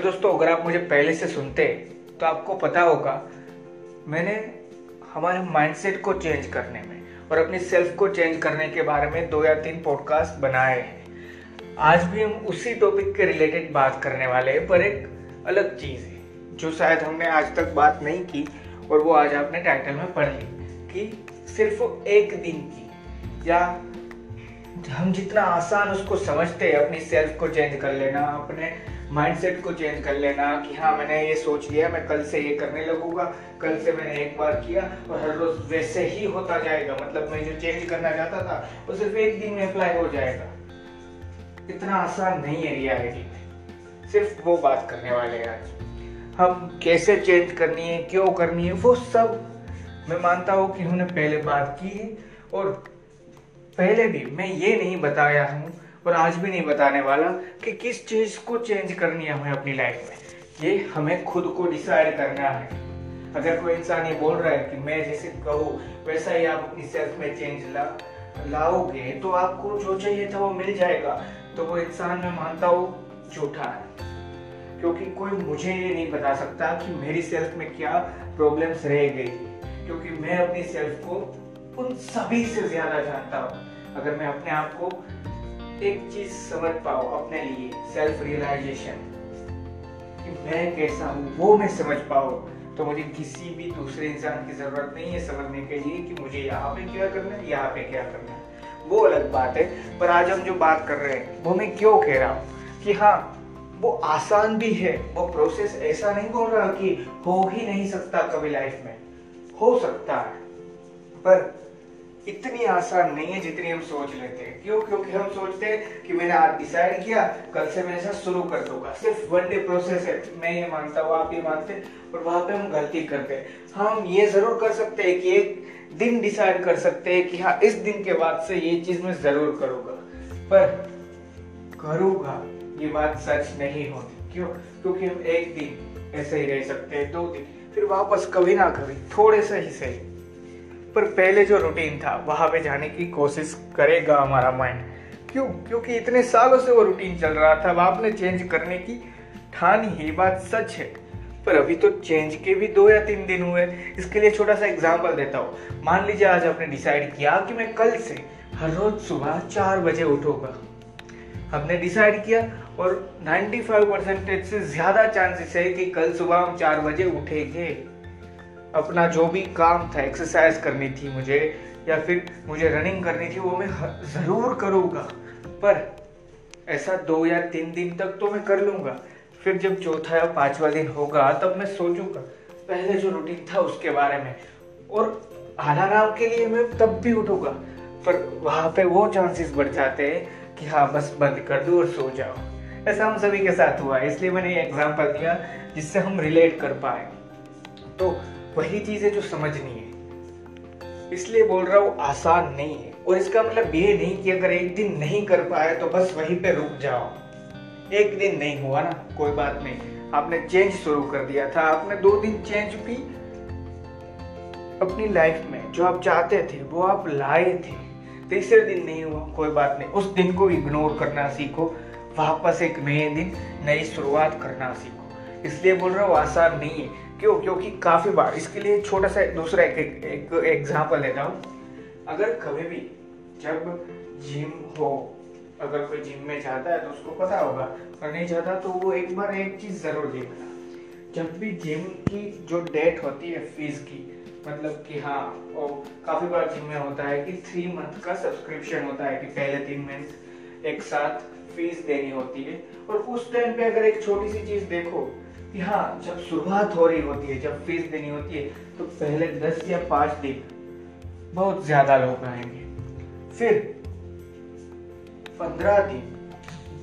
दोस्तों, अगर आप मुझे पहले से सुनते तो आपको पता होगा, मैंने हमारे माइंडसेट को चेंज करने में और अपनी सेल्फ को चेंज करने के बारे में दो या तीन पॉडकास्ट बनाए हैं। आज भी हम उसी टॉपिक के रिलेटेड बात करने वाले हैं, पर एक अलग चीज़ है, जो शायद हमने आज तक बात नहीं की और वो आज आपने टाइटल में पढ़ ली, कि सिर्फ़ एक दिन की, या हम जितना आसान उसको समझते हैं, अपनी सेल्फ को चेंज कर लेना, अपने माइंडसेट को चेंज कर लेना कि हाँ मैंने ये सोच लिया, मैं कल से ये करने लगूँगा, कल से मैंने एक बार किया और हर रोज वैसे ही होता जाएगा। मतलब मैं जो चेंज करना चाहता था, वो सिर्फ़ एक दिन में अप्लाई हो जाएगा। इतना आसान नहीं है रियलिटी में। सिर्फ़ वो बात करने वाले हैं आज। हम कैसे चेंज करनी है, क्यों करनी है, वो सब मैं मानता हूँ कि हमने पहले बात की है और पहले भी मैं ये नहीं बताया हूँ और आज भी नहीं बताने वाला कि किस चीज़ को चेंज करनी है हमें अपनी लाइफ में। ये हमें खुद को डिसाइड करना है। अगर कोई इंसान ये बोल रहा है कि मैं जैसे कहूँ, वैसा ही आप अपनी सेल्फ में चेंज ला, लाओगे तो आपको जो चाहिए था वो मिल जाएगा। तो वो इंसान, मैं मानता हूँ, झूठा है। क्योंकि कोई मुझे ये नहीं बता सकता कि मेरी सेल्फ में क्या प्रॉब्लम्स रह गई। क्योंकि मैं अपनी सेल्फ को उन सभी से ज़्यादा जानता हूँ। अगर मैं अपने आप को एक चीज़ समझ पाओ अपने लिए सेल्फ रियलाइजेशन कि मैं कैसा हूँ, वो मैं समझ पाओ। तो मुझे किसी भी दूसरे इंसान की ज़रूरत नहीं है समझने के लिए कि मुझे यहाँ पे क्या करना है, यहाँ पे क्या करना है। वो अलग बात है, पर आज हम जो बात कर रहे हैं, वो मैं क्यों कह रहा हूँ? कि हाँ वो आसान भी है, वो प्रोसेस ऐसा नहीं बोल रहा कि हो ही नहीं सकता कभी लाइफ में। हो सकता है, पर इतनी आसान नहीं है जितनी हम सोच लेते हैं। क्यों? क्योंकि हम सोचते हैं कि मैंने आज डिसाइड किया, कल से मैं ऐसा शुरू कर दूँगा। सिर्फ़ वन डे प्रोसेस है। मैं ये मानता हूँ, आप ये मानते और वहाँ पे हम गलती करते हैं। हम ये ज़रूर कर सकते हैं कि एक दिन डिसाइड कर सकते हैं कि हाँ इस दिन के बाद से ये चीज़ मैं ज़रूर करूँगा। पर करूँगा, ये बात सच नहीं होती। क्यों? क्योंकि हम एक दिन ऐसे ही रह सकते हैं, दो दिन। फिर वापस कभी ना कभी, थोड़े से ही सही। पर पहले जो रूटीन था, वहाँ पे जाने की कोशिश करेगा हमारा माइंड क्यों? क्योंकि इतने सालों से वो रूटीन चल रहा था, अब आपने चेंज करने की ठानी ही बात सच है। पर अभी तो चेंज के भी दो या तीन दिन हुए इसके लिए छोटा सा एग्ज़ाम्पल देता हूँ। मान लीजिए आज आपने डिसाइड किया कि मैं कल से हर रोज सुबह चार बजे उठूँगा। हमने डिसाइड किया और 95 परसेंटेज से ज़्यादा चांसेस है कि कल सुबह हम चार बजे उठेंगे। अपना जो भी काम था एक्सरसाइज करनी थी मुझे, या फिर मुझे रनिंग करनी थी, वो मैं ज़रूर करूँगा। पर ऐसा दो या तीन दिन तक तो मैं कर लूँगा। फिर जब चौथा या पांचवा दिन होगा, तब मैं सोचूँगा, पहले जो रूटीन था उसके बारे में। और आराम के लिए मैं तब भी उठूँगा। पर वहाँ पे वो चांसेस बढ़ जाते हैं कि हाँ बस बंद कर दो और सो जाओ ऐसा हम सभी के साथ हुआ, इसलिए मैंने ये एग्ज़ाम्पल दिया, जिससे हम रिलेट कर पाए। तो वही चीज़ है जो समझनी है। इसलिए बोल रहा हूँ, आसान नहीं है। और इसका मतलब ये नहीं कि अगर एक दिन नहीं कर पाए तो बस वहीं पे रुक जाओ। एक दिन नहीं हुआ ना, कोई बात नहीं। आपने चेंज शुरू कर दिया था। आपने दो दिन चेंज भी अपनी लाइफ में। जो आप चाहते थे, वो आप लाए थे। तीसरे दिन नहीं हुआ, कोई बात नहीं। उस दिन को इग्नोर करना सीखो। वापस एक नए दिन, नई शुरुआत करना सीखो। इसलिए बोल रहा हूँ, आसान नहीं है। क्यों? क्योंकि काफ़ी बार, इसके लिए छोटा सा दूसरा एक एक एग्ज़ाम्पल देता हूँ। अगर कभी भी जब जिम हो, अगर कोई जिम में जाता है तो उसको पता होगा और नहीं जाता तो वो एक बार एक चीज़ ज़रूर देखना जब भी जिम की जो डेट होती है फ़ीस की मतलब कि हाँ और काफ़ी बार जिम में होता है कि थ्री मंथ का सब्सक्रिप्शन होता है कि पहले तीन मंथ एक साथ फ़ीस देनी होती है। और उस टाइम पे अगर एक छोटी सी चीज़ देखो कि हाँ जब शुरुआत हो रही होती है, जब फ़ीस देनी होती है तो पहले दस या पाँच दिन बहुत ज़्यादा लोग आएँगे। फिर पंद्रह दिन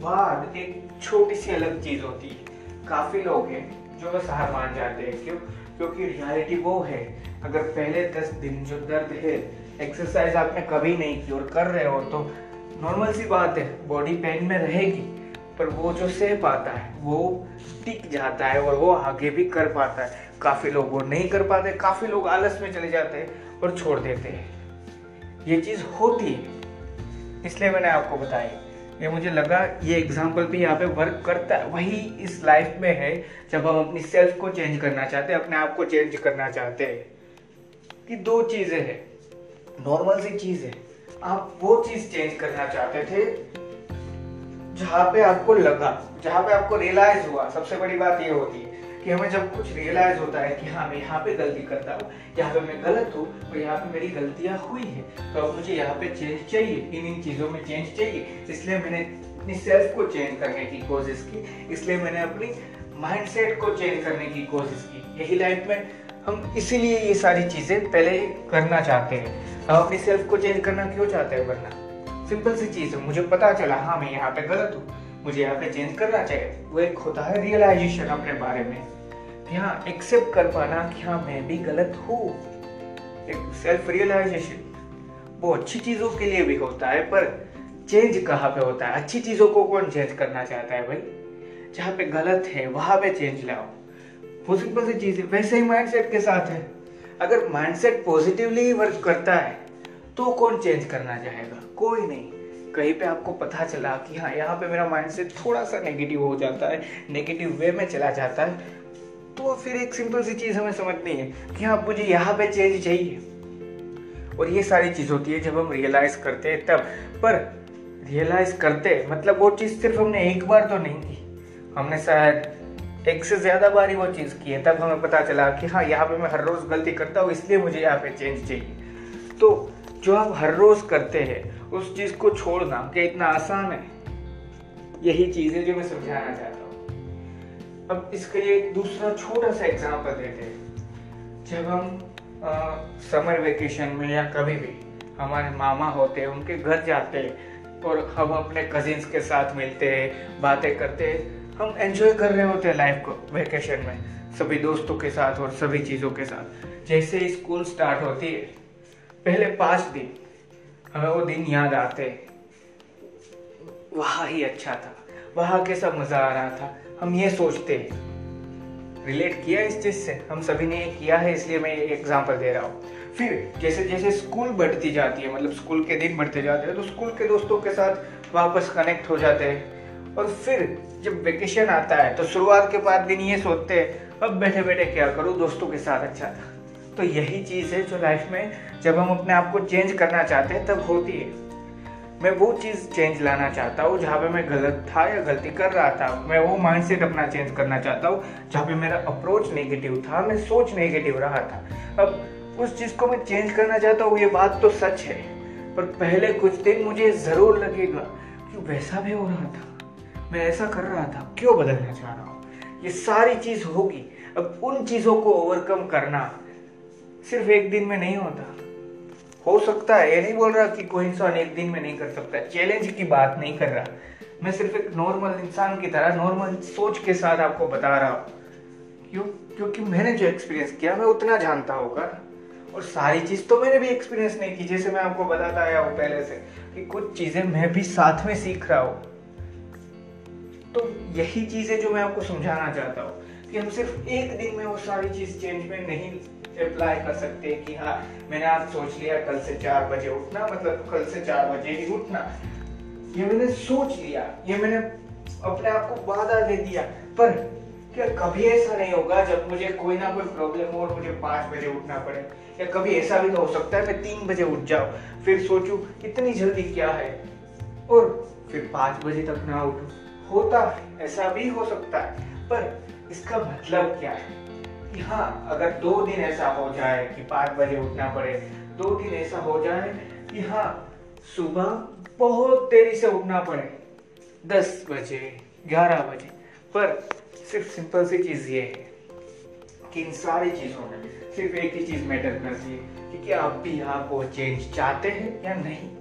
बाद एक छोटी सी अलग चीज़ होती है। काफ़ी लोग हैं जो बस हार मान जाते हैं। क्यों? क्योंकि रियलिटी वो है, अगर पहले दस दिन जो दर्द है एक्सरसाइज आपने कभी नहीं की और कर रहे हो तो नॉर्मल सी बात है बॉडी पेन में रहेगी। पर वो जो सह पाता है, वो टिक जाता है और वो आगे भी कर पाता है। काफ़ी लोग वो नहीं कर पाते, काफ़ी लोग आलस में चले जाते हैं और छोड़ देते हैं। ये चीज़ होती है। इसलिए मैंने आपको बताई ये मुझे लगा, ये एग्ज़ाम्पल भी यहाँ पे वर्क करता है। वही इस लाइफ में है, जब हम अपनी सेल्फ को चेंज करना चाहते हैं, अपने आप को चेंज करना चाहते हैं। कि दो चीज़ें हैं। नॉर्मल सी चीज़ है। आप वो चीज़ चेंज करना चाहते थे जहाँ पे आपको लगा, जहाँ पे आपको रियलाइज़ हुआ, सबसे बड़ी बात ये होती है कि हमें जब कुछ रियलाइज़ होता है कि हाँ मैं यहाँ पे गलती करता हूँ, यहाँ पे मैं गलत हूँ और यहाँ पे मेरी गलतियाँ हुई है तो अब मुझे यहाँ पे चेंज चाहिए, इन इन चीज़ों में चेंज चाहिए। इसलिए मैंने अपनी सेल्फ को चेंज करने की कोशिश की, इसलिए मैंने अपनी माइंडसेट को चेंज करने की कोशिश की। यही लाइफ में हम इसीलिए ये सारी चीज़ें पहले करना चाहते हैं। हम अपनी सेल्फ को चेंज करना क्यों चाहते हैं वरना? सिंपल सी चीज़ है। मुझे पता चला हाँ मैं यहाँ पे गलत हूँ। मुझे यहाँ पे चेंज करना चाहिए। वो एक होता है रियलाइजेशन अपने बारे में। हाँ एक्सेप्ट कर पाना कि हाँ मैं भी गलत हूँ। एक सेल्फ रियलाइजेशन वो अच्छी चीज़ों के लिए भी होता है, पर चेंज कहाँ पे होता है? अच्छी चीज़ों को कौन चेंज करना चाहता है भाई? जहाँ पे गलत है, वहाँ पे चेंज लाओ। वो सिंपल सी चीज़ है। वैसे ही माइंडसेट के साथ है। अगर माइंडसेट पॉजिटिवली वर्क करता है तो कौन चेंज करना चाहेगा? कोई नहीं। कहीं पे आपको पता चला कि हाँ यहाँ पे मेरा माइंड माइंडसेट थोड़ा सा नेगेटिव हो जाता है नेगेटिव वे में चला जाता है तो फिर एक सिंपल सी चीज़ हमें समझनी है कि हाँ मुझे यहाँ पे चेंज चाहिए। और ये सारी चीज़ होती है जब हम रियलाइज़ करते हैं तब। पर रियलाइज़ करते मतलब वो चीज़ सिर्फ़ हमने एक बार तो नहीं की। हमने शायद एक से ज़्यादा बार ही वो चीज़ की है। तब हमें पता चला कि हाँ यहाँ पे मैं हर रोज़ गलती करता हूँ, इसलिए मुझे यहाँ पे चेंज चाहिए। तो जो आप हर रोज़ करते हैं उस चीज़ को छोड़ना क्या इतना आसान है। यही चीज़ है जो मैं समझाना चाहता हूँ। अब इसके लिए दूसरा छोटा सा एग्ज़ाम्पल देते हैं। जब हम आ, समर वेकेशन में या कभी भी हमारे मामा होते हैं उनके घर जाते हैं और हम अपने कजिन्स के साथ मिलते हैं बातें करते हैं हम एंजॉय कर रहे होते हैं लाइफ को वेकेशन में सभी दोस्तों के साथ और सभी चीज़ों के साथ। जैसे स्कूल स्टार्ट होती है पहले पाँच दिन हमें वो दिन याद आते वहाँ ही अच्छा था। वहाँ कैसा मज़ा आ रहा था। हम ये सोचते रिलेट किया इस चीज़ से? हम सभी ने किया है, इसलिए मैं एग्ज़ाम्पल दे रहा हूँ। फिर जैसे जैसे स्कूल बढ़ती जाती है मतलब स्कूल के दिन बढ़ते जाते हैं तो स्कूल के दोस्तों के साथ वापस कनेक्ट हो जाते हैं। और फिर जब वेकेशन आता है तो शुरुआत के बाद दिन ये सोचते हैं, अब बैठे बैठे क्या करूँ दोस्तों के साथ? अच्छा था तो यही चीज़ है जो लाइफ में जब हम अपने आप को चेंज करना चाहते हैं, तब होती है। मैं वो चीज़ चेंज लाना चाहता हूँ जहाँ पे मैं गलत था या गलती कर रहा था। मैं वो माइंडसेट अपना चेंज करना चाहता हूँ जहाँ पे मेरा अप्रोच नेगेटिव था, मैं सोच नेगेटिव रहा था। अब उस चीज़ को मैं चेंज करना चाहता हूँ, ये बात तो सच है। पर पहले कुछ दिन मुझे ज़रूर लगेगा कि वैसा भी हो रहा था। मैं ऐसा कर रहा था, क्यों बदलना चाह रहा हूँ? ये सारी चीज़ होगी। अब उन चीज़ों को ओवरकम करना सिर्फ़ एक दिन में नहीं होता। हो सकता है, ये नहीं बोल रहा कि कोई इंसान एक दिन में नहीं कर सकता। चैलेंज की बात नहीं कर रहा। मैं सिर्फ़ एक नॉर्मल इंसान की तरह नॉर्मल सोच के साथ आपको बता रहा हूँ। क्यों? क्योंकि मैंने जो एक्सपीरियंस किया, मैं उतना जानता होगा। और सारी चीज़ तो मैंने भी एक्सपीरियंस नहीं की, जैसे मैं आपको बताता आया हूँ पहले से कि कुछ चीज़ें मैं भी साथ में सीख रहा हूँ। तो यही चीज़ें जो मैं आपको समझाना चाहता हूँ कि हम सिर्फ़ एक दिन में वो सारी चीज़ चेंज में नहीं अप्लाई कर सकते हैं कि हाँ मैंने आज सोच लिया कल से चार बजे उठना मतलब कल से चार बजे ही उठना। ये मैंने सोच लिया, ये मैंने अपने आप को वादा दे दिया। पर क्या कभी ऐसा नहीं होगा जब मुझे कोई ना कोई प्रॉब्लम हो और मुझे पाँच बजे उठना पड़े? या कभी ऐसा भी तो हो सकता है मैं तीन बजे उठ जाऊँ, फिर सोचू, इतनी जल्दी क्या है? और फिर पाँच बजे तक ना उठू। होता है ऐसा भी हो सकता है, पर इसका मतलब क्या है? कि हाँ अगर दो दिन ऐसा हो जाए कि पाँच बजे उठना पड़े, दो दिन ऐसा हो जाए कि हाँ सुबह बहुत देरी से उठना पड़े, दस बजे, ग्यारह बजे। पर सिर्फ़ सिंपल सी चीज़ ये है कि इन सारी चीज़ों में सिर्फ़ एक ही चीज़ मैटर करती है कि क्या आप भी यहाँ को चेंज चाहते हैं या नहीं।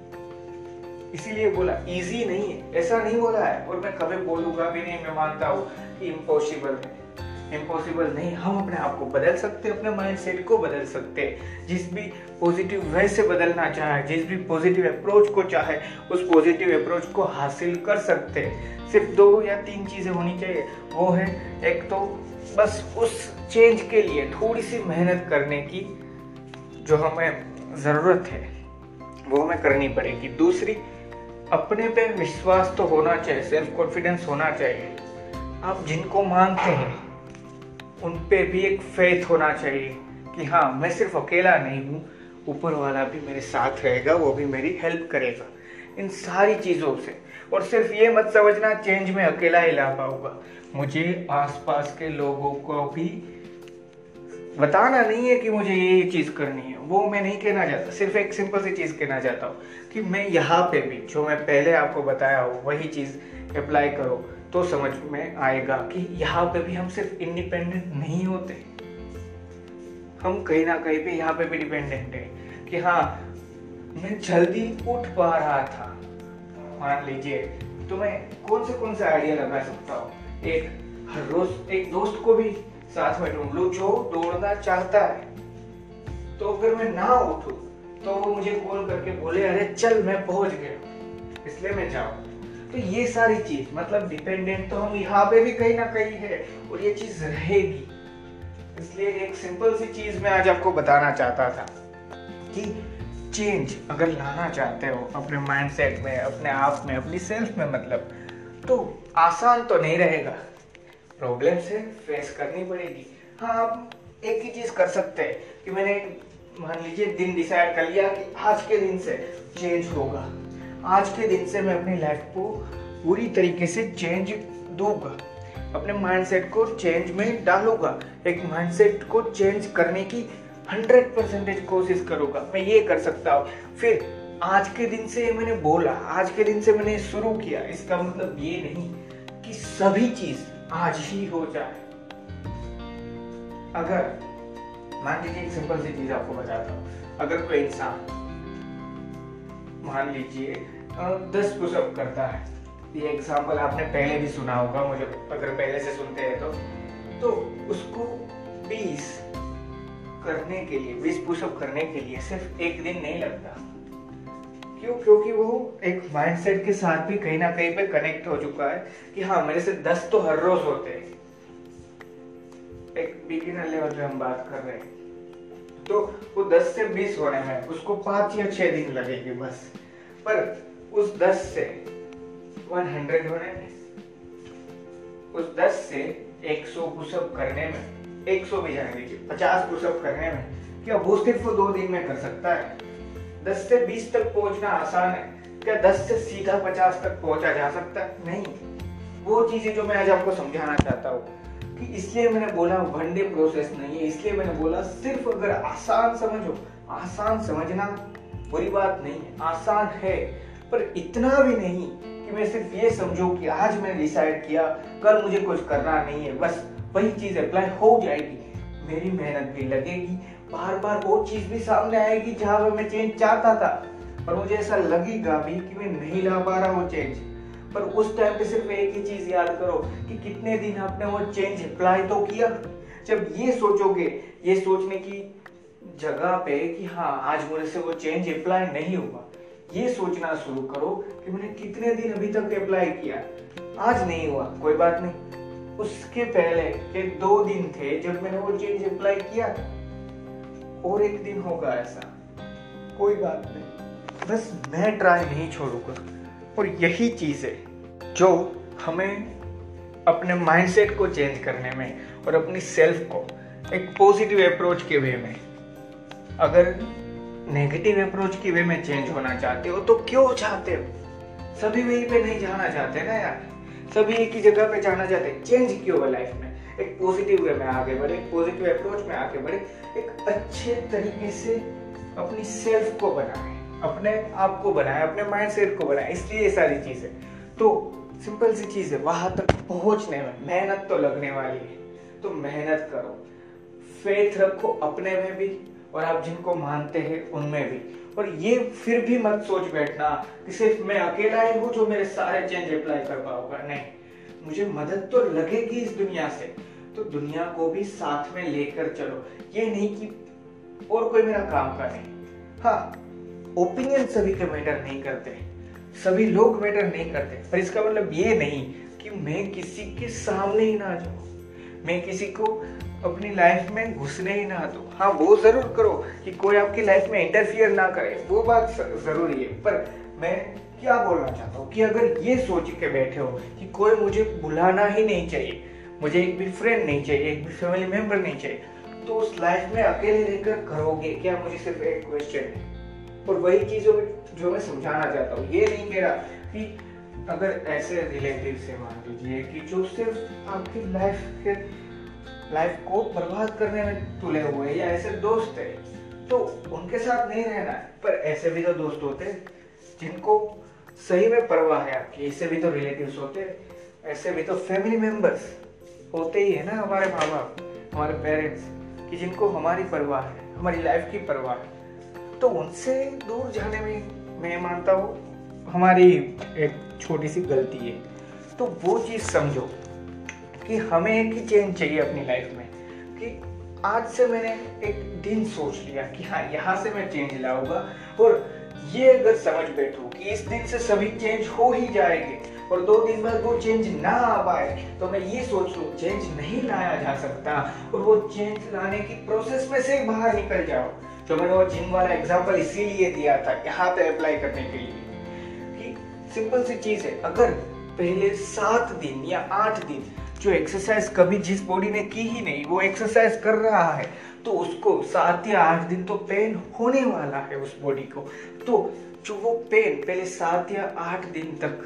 इसीलिए बोला इजी नहीं है। ऐसा नहीं बोला है। और मैं कभी बोलूँगा भी नहीं, मैं मानता हूँ कि इम्पॉसिबल है। इम्पॉसिबल नहीं, हम अपने आप को बदल सकते अपने माइंड सेट को बदल सकते जिस भी पॉजिटिव वे से बदलना चाहे, जिस भी पॉजिटिव अप्रोच को चाहे, उस पॉजिटिव अप्रोच को हासिल कर सकते सिर्फ़ दो या तीन चीज़ें होनी चाहिए। वो है, एक तो बस उस चेंज के लिए थोड़ी सी मेहनत करने की जो हमें ज़रूरत है, वो हमें करनी पड़ेगी। दूसरी, अपने पे विश्वास तो होना चाहिए सेल्फ कॉन्फिडेंस होना चाहिए। आप जिनको मानते हैं उन पे भी एक फेथ होना चाहिए कि हाँ मैं सिर्फ़ अकेला नहीं हूँ, ऊपर वाला भी मेरे साथ रहेगा, वो भी मेरी हेल्प करेगा। इन सारी चीज़ों से। और सिर्फ़ ये मत समझना चेंज में अकेला ही ला पाऊँगा। मुझे आसपास के लोगों को भी बताना नहीं है कि मुझे ये चीज़ करनी है। वो मैं नहीं कहना चाहता, सिर्फ़ एक सिंपल सी चीज़ कहना चाहता हूँ कि मैं यहाँ पे भी, जो मैं पहले आपको बताया हूँ, वही चीज़ अप्लाई करो। तो समझ में आएगा कि यहाँ पे भी हम सिर्फ़ इंडिपेंडेंट नहीं होते। हम कहीं ना कहीं पे यहाँ पे भी डिपेंडेंट है कि हाँ मैं जल्दी उठ पा रहा था। मान लीजिए तो मैं कौन से कौन से आइडिया लगा सकता हूँ? एक, हर रोज एक दोस्त को भी साथ में ढूंढ लू जो दौड़ना चाहता है। तो अगर मैं ना उठू तो वो मुझे कॉल करके बोले, अरे चल, मैं पहुँच गया इसलिए मैं जाऊँ। तो ये सारी चीज़ मतलब डिपेंडेंट तो हम यहाँ पे भी कहीं ना कहीं है और ये चीज़ रहेगी। इसलिए एक सिंपल सी चीज़ मैं आज आपको बताना चाहता था कि चेंज अगर लाना चाहते हो अपने माइंडसेट में, अपने आप में, अपनी सेल्फ में मतलब तो आसान तो नहीं रहेगा। प्रॉब्लम से फेस करनी पड़ेगी। हाँ आप एक ही चीज़ कर सकते हैं कि मैंने, मान लीजिए, दिन डिसाइड कर लिया कि आज के दिन से चेंज होगा। आज के दिन से मैं अपनी लाइफ को पूरी तरीके से चेंज दूँगा। अपने माइंडसेट को चेंज में डालूँगा। एक माइंडसेट को चेंज करने की हंड्रेड परसेंटेज कोशिश करूँगा। मैं ये कर सकता हूँ। फिर आज के दिन से मैंने बोला, आज के दिन से मैंने शुरू किया। इसका मतलब ये नहीं कि सभी चीज़ आज ही हो जाए। अगर, मान लीजिए एक सिंपल सी चीज़ आपको बताता हूँ। अगर कोई इंसान, मान लीजिए दस पुशअप करता है। ये एग्ज़ाम्पल आपने पहले भी सुना होगा, मुझे अगर पहले से सुनते हैं तो। तो उसको बीस करने के लिए, बीस पुशअप करने के लिए सिर्फ़ एक दिन नहीं लगता। क्यों? क्योंकि वो एक माइंडसेट के साथ भी कहीं ना कहीं पे कनेक्ट हो चुका है कि हाँ मेरे से दस तो हर रोज होते हैं। एक बिगिनर लेवल पे हम बात कर रहे हैं। तो वो दस से बीस होने में उसको पाँच या छह दिन लगेगी बस। पर उस 10 से 100 होने में, उस 10 से 100 पुशअप करने में 100 भी जाने दीजिए 50 पुशअप करने में, क्या वो सिर्फ़ दो दिन में कर सकता है? 10 से 20 तक पहुँचना आसान है, क्या 10 से सीधा 50 तक पहुँचा जा सकता है? नहीं। वो चीज़ें जो मैं आज आपको समझाना चाहता हूँ, कि इसलिए मैंने बोला वन डे प्रोसेस नहीं है, इसलिए मैंने बोला सिर्फ़ अगर आसान समझो, आसान समझना बुरी बात नहीं आसान है। पर इतना भी नहीं कि मैं सिर्फ़ ये समझू कि आज मैंने डिसाइड किया, कल मुझे कुछ करना नहीं है। बस वही चीज़ अप्लाई हो जाएगी। मेरी मेहनत भी लगेगी बार बार वो चीज़ भी सामने आएगी जहाँ पर मैं चेंज चाहता था। पर मुझे ऐसा लगेगा भी कि मैं नहीं ला पा रहा वो चेंज पर उस टाइम पे सिर्फ़ एक ही चीज़ याद करो कि कितने दिन आपने वो चेंज अप्लाई तो किया। जब ये सोचोगे, ये सोचने की जगह पे कि हाँ आज मुझे से वो चेंज अप्लाई नहीं हुआ। ये सोचना शुरू करो कि मैंने कितने दिन अभी तक अप्लाई किया। आज नहीं हुआ, कोई बात नहीं। उसके पहले के दो दिन थे जब मैंने वो चेंज अप्लाई किया। और एक दिन होगा ऐसा। कोई बात नहीं। बस मैं ट्राई नहीं छोड़ूँगा। और यही चीज़ है जो हमें अपने माइंडसेट को चेंज करने में और अपनी सेल्फ को एक पॉजिटिव अप्रोच के वे में। अगर नेगेटिव अप्रोच की वे में चेंज होना चाहते हो तो क्यों चाहते हो? सभी वहीं पे नहीं जाना चाहते ना यार। सभी एक ही जगह पे जाना चाहते चेंज क्यों है लाइफ में? एक पॉजिटिव वे में आगे बढ़े पॉजिटिव अप्रोच में आगे बढ़े। एक अच्छे तरीके से अपनी सेल्फ को बनाए, अपने आप को बनाए, अपने माइंड सेट को बनाए। इसलिए ये सारी चीज़ें तो सिंपल सी चीज़ है, वहाँ तक पहुँचने में मेहनत तो लगने वाली है। तो मेहनत करो। फेथ रखो अपने में भी। और आप जिनको मानते हैं उनमें भी। और ये फिर भी मत सोच बैठना कि सिर्फ़ मैं अकेला ही हूँ जो मेरे सारे चेंज अप्लाई कर पाऊँगा। नहीं, मुझे मदद तो लगेगी इस दुनिया से। तो दुनिया को भी साथ में लेकर चलो। ये नहीं कि और कोई मेरा काम का नहीं। हाँ ओपिनियन सभी के मैटर नहीं करते। सभी लोग मैटर नहीं करते। पर इसका मतलब ये नहीं कि मैं किसी के सामने ही ना जाऊँ। मैं किसी को अपनी लाइफ में घुसने ही ना दो। हाँ वो ज़रूर करो कि कोई आपकी लाइफ में इंटरफियर ना करे। वो बात ज़रूरी है। पर मैं क्या बोलना चाहता हूँ कि अगर ये सोच के बैठे हो कि कोई मुझे बुलाना ही नहीं चाहिए, मुझे एक भी फ्रेंड नहीं चाहिए, एक भी फैमिली मेंबर नहीं चाहिए तो उस लाइफ में अकेले रहकर करोगे? क्या मुझे सिर्फ़ एक क्वेश्चन है? और वही चीज़ों जो मैं समझाना चाहता हूँ, ये नहीं कह रहा कि अगर ऐसे रिलेटिव से मान लीजिए कि जो सिर्फ़ आपकी लाइफ के लाइफ को बर्बाद करने में तुले हुए या ऐसे दोस्त है तो उनके साथ नहीं रहना है। पर ऐसे भी तो दोस्त होते जिनको सही में परवाह है आपकी ऐसे भी तो रिलेटिव्स होते, ऐसे भी तो फैमिली मेंबर्स होते ही है ना हमारे माँ बाप हमारे पेरेंट्स कि जिनको हमारी परवाह है, हमारी लाइफ की परवाह है। तो उनसे दूर जाने में मैं मानता हूँ, हमारी एक छोटी सी गलती है। तो वो चीज़ समझो। कि हमें एक ही चेंज चाहिए अपनी लाइफ में, कि आज से मैंने एक दिन सोच लिया कि हाँ यहाँ से मैं चेंज लाऊँगा। और ये अगर समझ बैठो कि इस दिन से सभी चेंज हो ही जाएँगे, और दो दिन बाद वो चेंज ना आ पाए तो मैं ये सोच लू चेंज नहीं लाया जा सकता, और वो चेंज लाने की प्रोसेस में से बाहर निकल जाओ तो मैंने वो जिम वाला एग्ज़ाम्पल इसीलिए दिया था, यहाँ पे अप्लाई करने के लिए, कि सिंपल सी चीज़ है, अगर पहले सात दिन या आठ दिन जो एक्सरसाइज कभी जिस बॉडी ने की ही नहीं, वो एक्सरसाइज कर रहा है तो उसको सात या आठ दिन तो पेन होने वाला है उस बॉडी को। तो जो वो पेन पहले सात या आठ दिन तक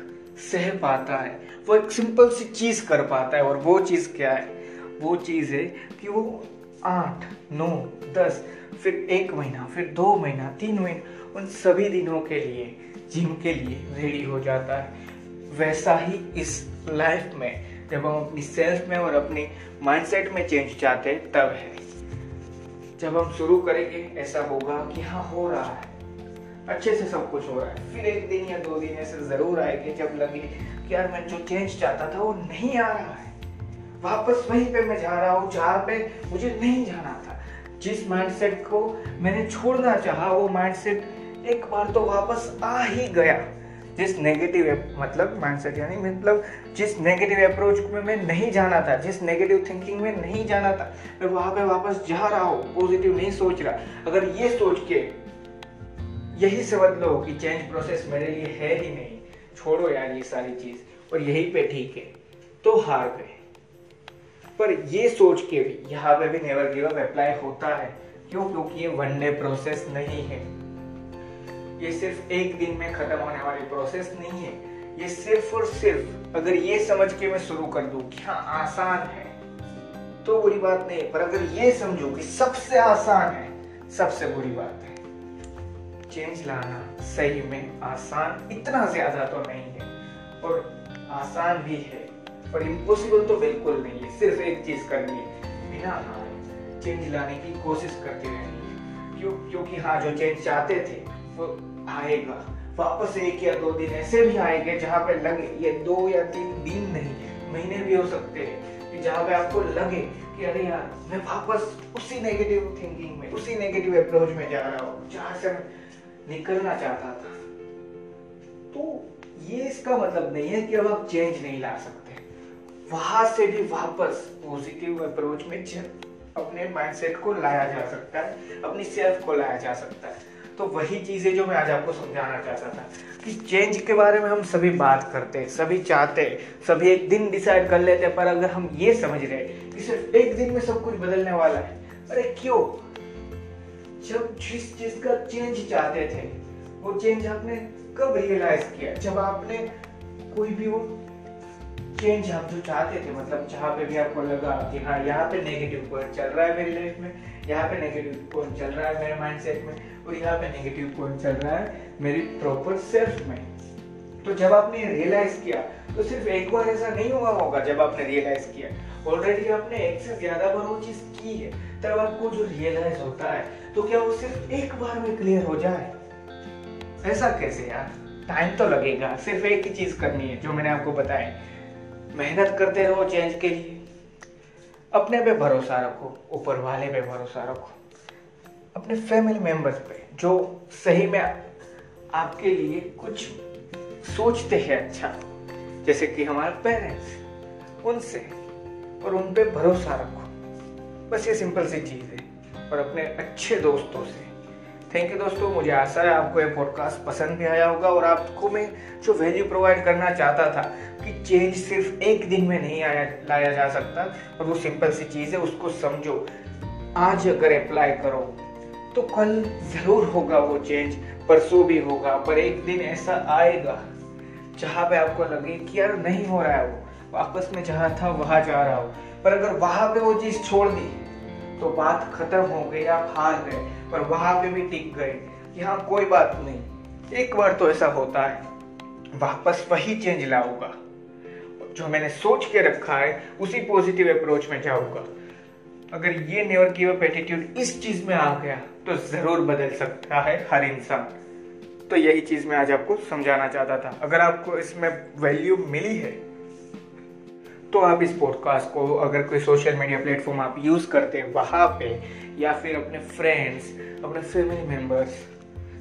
सह पाता है, वो एक सिंपल सी चीज़ कर पाता है, और वो चीज़ क्या है? वो चीज़ है कि वो आठ, नौ, दस, फिर एक महीना, फिर दो महीना, तीन महीना, उन सभी दिनों के लिए जिम के लिए रेडी हो जाता है। वैसा ही इस लाइफ में जब हम अपनी सेल्फ में और अपनी माइंडसेट में चेंज चाहते हैं, तब है। जब हम शुरू करेंगे, ऐसा होगा कि हाँ हो रहा है। अच्छे से सब कुछ हो रहा है। फिर एक दिन या दो दिन ऐसे ज़रूर आएँगे, जब लगे कि यार, मैं जो चेंज चाहता था, वो नहीं आ रहा है। वापस वहीं पे मैं जा रहा हूँ, जहाँ पे मुझे नहीं जाना था। जिस माइंडसेट को मैंने छोड़ना चाहा, वो माइंडसेट एक बार तो वापस आ ही गया। जिस नेगेटिव मतलब माइंडसेट यानी मतलब जिस नेगेटिव अप्रोच में मैं नहीं जाना था, जिस नेगेटिव थिंकिंग में नहीं जाना था, मैं वहाँ पे वापस जा रहा हूँ पॉजिटिव नहीं सोच रहा। अगर ये सोच के यही समझ लो कि चेंज प्रोसेस मेरे लिए है ही नहीं, छोड़ो यार ये सारी चीज़, और यही पे ठीक है तो हार गए। पर ये सोच के भी, यहाँ पे भी नेवर गिव अप अप्लाई होता है। क्यों? क्योंकि ये वन डे प्रोसेस नहीं है। ये सिर्फ़ एक दिन में खत्म होने वाली प्रोसेस नहीं है। ये सिर्फ़ और सिर्फ़ अगर ये समझ के मैं शुरू कर दू कि हाँ आसान है तो बुरी बात नहीं पर अगर ये समझो कि सबसे आसान है, सबसे बुरी बात है। चेंज लाना सही में आसान इतना ज़्यादा तो नहीं है। और आसान भी है, पर इम्पॉसिबल तो बिल्कुल नहीं है। सिर्फ़ एक चीज़ करनी है, बिना चेंज लाने की कोशिश करते रहनी है। क्यों? क्योंकि हाँ जो चेंज चाहते थे, वो आएगा। वापस एक या दो दिन ऐसे भी आएँगे जहाँ पे लगे ये दो या तीन दिन नहीं, महीने भी हो सकते हैं कि जहाँ पे आपको लगे कि अरे यार, मैं वापस उसी नेगेटिव थिंकिंग में, उसी नेगेटिव अप्रोच में जा रहा हूँ, जहाँ से मैं निकलना चाहता था। तो ये इसका मतलब नहीं है कि अब आप चेंज नहीं ला सकते। वहाँ से भी वापस पॉजिटिव अप्रोच में अपने माइंडसेट को लाया जा सकता है, अपनी सेल्फ को लाया जा सकता है। तो वही चीज़ें जो मैं आज आपको समझाना चाहता था कि चेंज के बारे में हम सभी बात करते हैं सभी चाहते हैं सभी एक दिन डिसाइड कर लेते हैं पर अगर हम ये समझ रहे कि सिर्फ़ एक दिन में सब कुछ बदलने वाला है, अरे क्यों? जब जिस चीज़ का चेंज चाहते थे, वो चेंज आपने कब रियलाइज़ किया? जब आपने कोई भी वो चेंज आप जो चाहते थे मतलब जहाँ पे भी आपको लगा कि हाँ यहाँ पे नेगेटिव पॉइंट चल रहा है मेरी लाइफ में, यहाँ पे नेगेटिव पॉइंट चल रहा है मेरे माइंडसेट में, और यहाँ पे नेगेटिव पॉइंट चल रहा है मेरी प्रॉपर सेल्फ में। तो जब आपने रियलाइज़ किया तो सिर्फ़ एक बार ऐसा नहीं हुआ होगा जब आपने रियलाइज़ किया। ऑलरेडी आपने एक से ज़्यादा बार वो चीज़ की है, तब आपको जो रियलाइज़ होता है तो क्या वो सिर्फ़ एक बार में क्लियर हो जाए? ऐसा कैसे यार? टाइम तो लगेगा, सिर्फ़ एक ही चीज़ करनी है, जो मैंने आपको बताया। मेहनत करते रहो चेंज के लिए। अपने पे भरोसा रखो, ऊपर वाले पे भरोसा रखो। अपने फैमिली मेंबर्स पे, जो सही में आपके लिए कुछ सोचते हैं अच्छा। जैसे कि हमारे पेरेंट्स उनसे और उन पे भरोसा रखो। बस ये सिंपल सी चीज़ है। और अपने अच्छे दोस्तों से। थैंक यू दोस्तों, मुझे आशा है आपको ये पॉडकास्ट पसंद भी आया होगा और आपको मैं जो वैल्यू प्रोवाइड करना चाहता था चेंज सिर्फ़ एक दिन में नहीं आया, लाया जा सकता और वो सिंपल सी चीज़ है, उसको समझो। आज अगर अप्लाई करो तो कल ज़रूर होगा वो चेंज परसों भी होगा, पर एक दिन ऐसा आएगा, जहाँ पे आपको लगे कि यार नहीं हो रहा है वो, वापस में जहाँ था वहाँ जा रहा हो। पर अगर वहाँ पे वो चीज़ छोड़ दी तो बात खत्म हो गई, आप हार गए, पर वहाँ पे भी टिक गए कि हाँ कोई बात नहीं, एक बार तो ऐसा होता है, वापस वही चेंज लाऊँगा जो मैंने सोच के रखा है, उसी पॉजिटिव अप्रोच में जाऊँगा। अगर ये नेवर गिव अप एटीट्यूड इस चीज़ में आ गया तो ज़रूर बदल सकता है हर इंसान। तो यही चीज़ मैं आज आपको समझाना चाहता था। अगर आपको इसमें वैल्यू मिली है तो आप इस पॉडकास्ट को अगर कोई सोशल मीडिया प्लेटफॉर्म आप यूज़ करते हैं वहाँ पे, या फिर अपने फ्रेंड्स अपने फैमिली मेंबर्स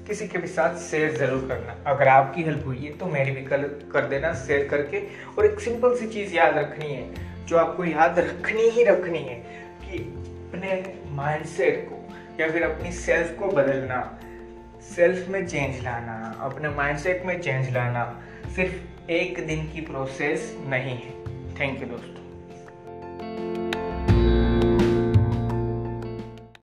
किसी के भी साथ शेयर ज़रूर करना। अगर आपकी हेल्प हुई है तो मेरी भी कर कर देना शेयर करके। और एक सिंपल सी चीज़ याद रखनी है, जो आपको याद रखनी ही रखनी है, कि अपने माइंडसेट को या फिर अपनी सेल्फ को बदलना सेल्फ में चेंज लाना, अपने माइंडसेट में चेंज लाना सिर्फ़ एक दिन की प्रोसेस नहीं है। थैंक यू दोस्तों।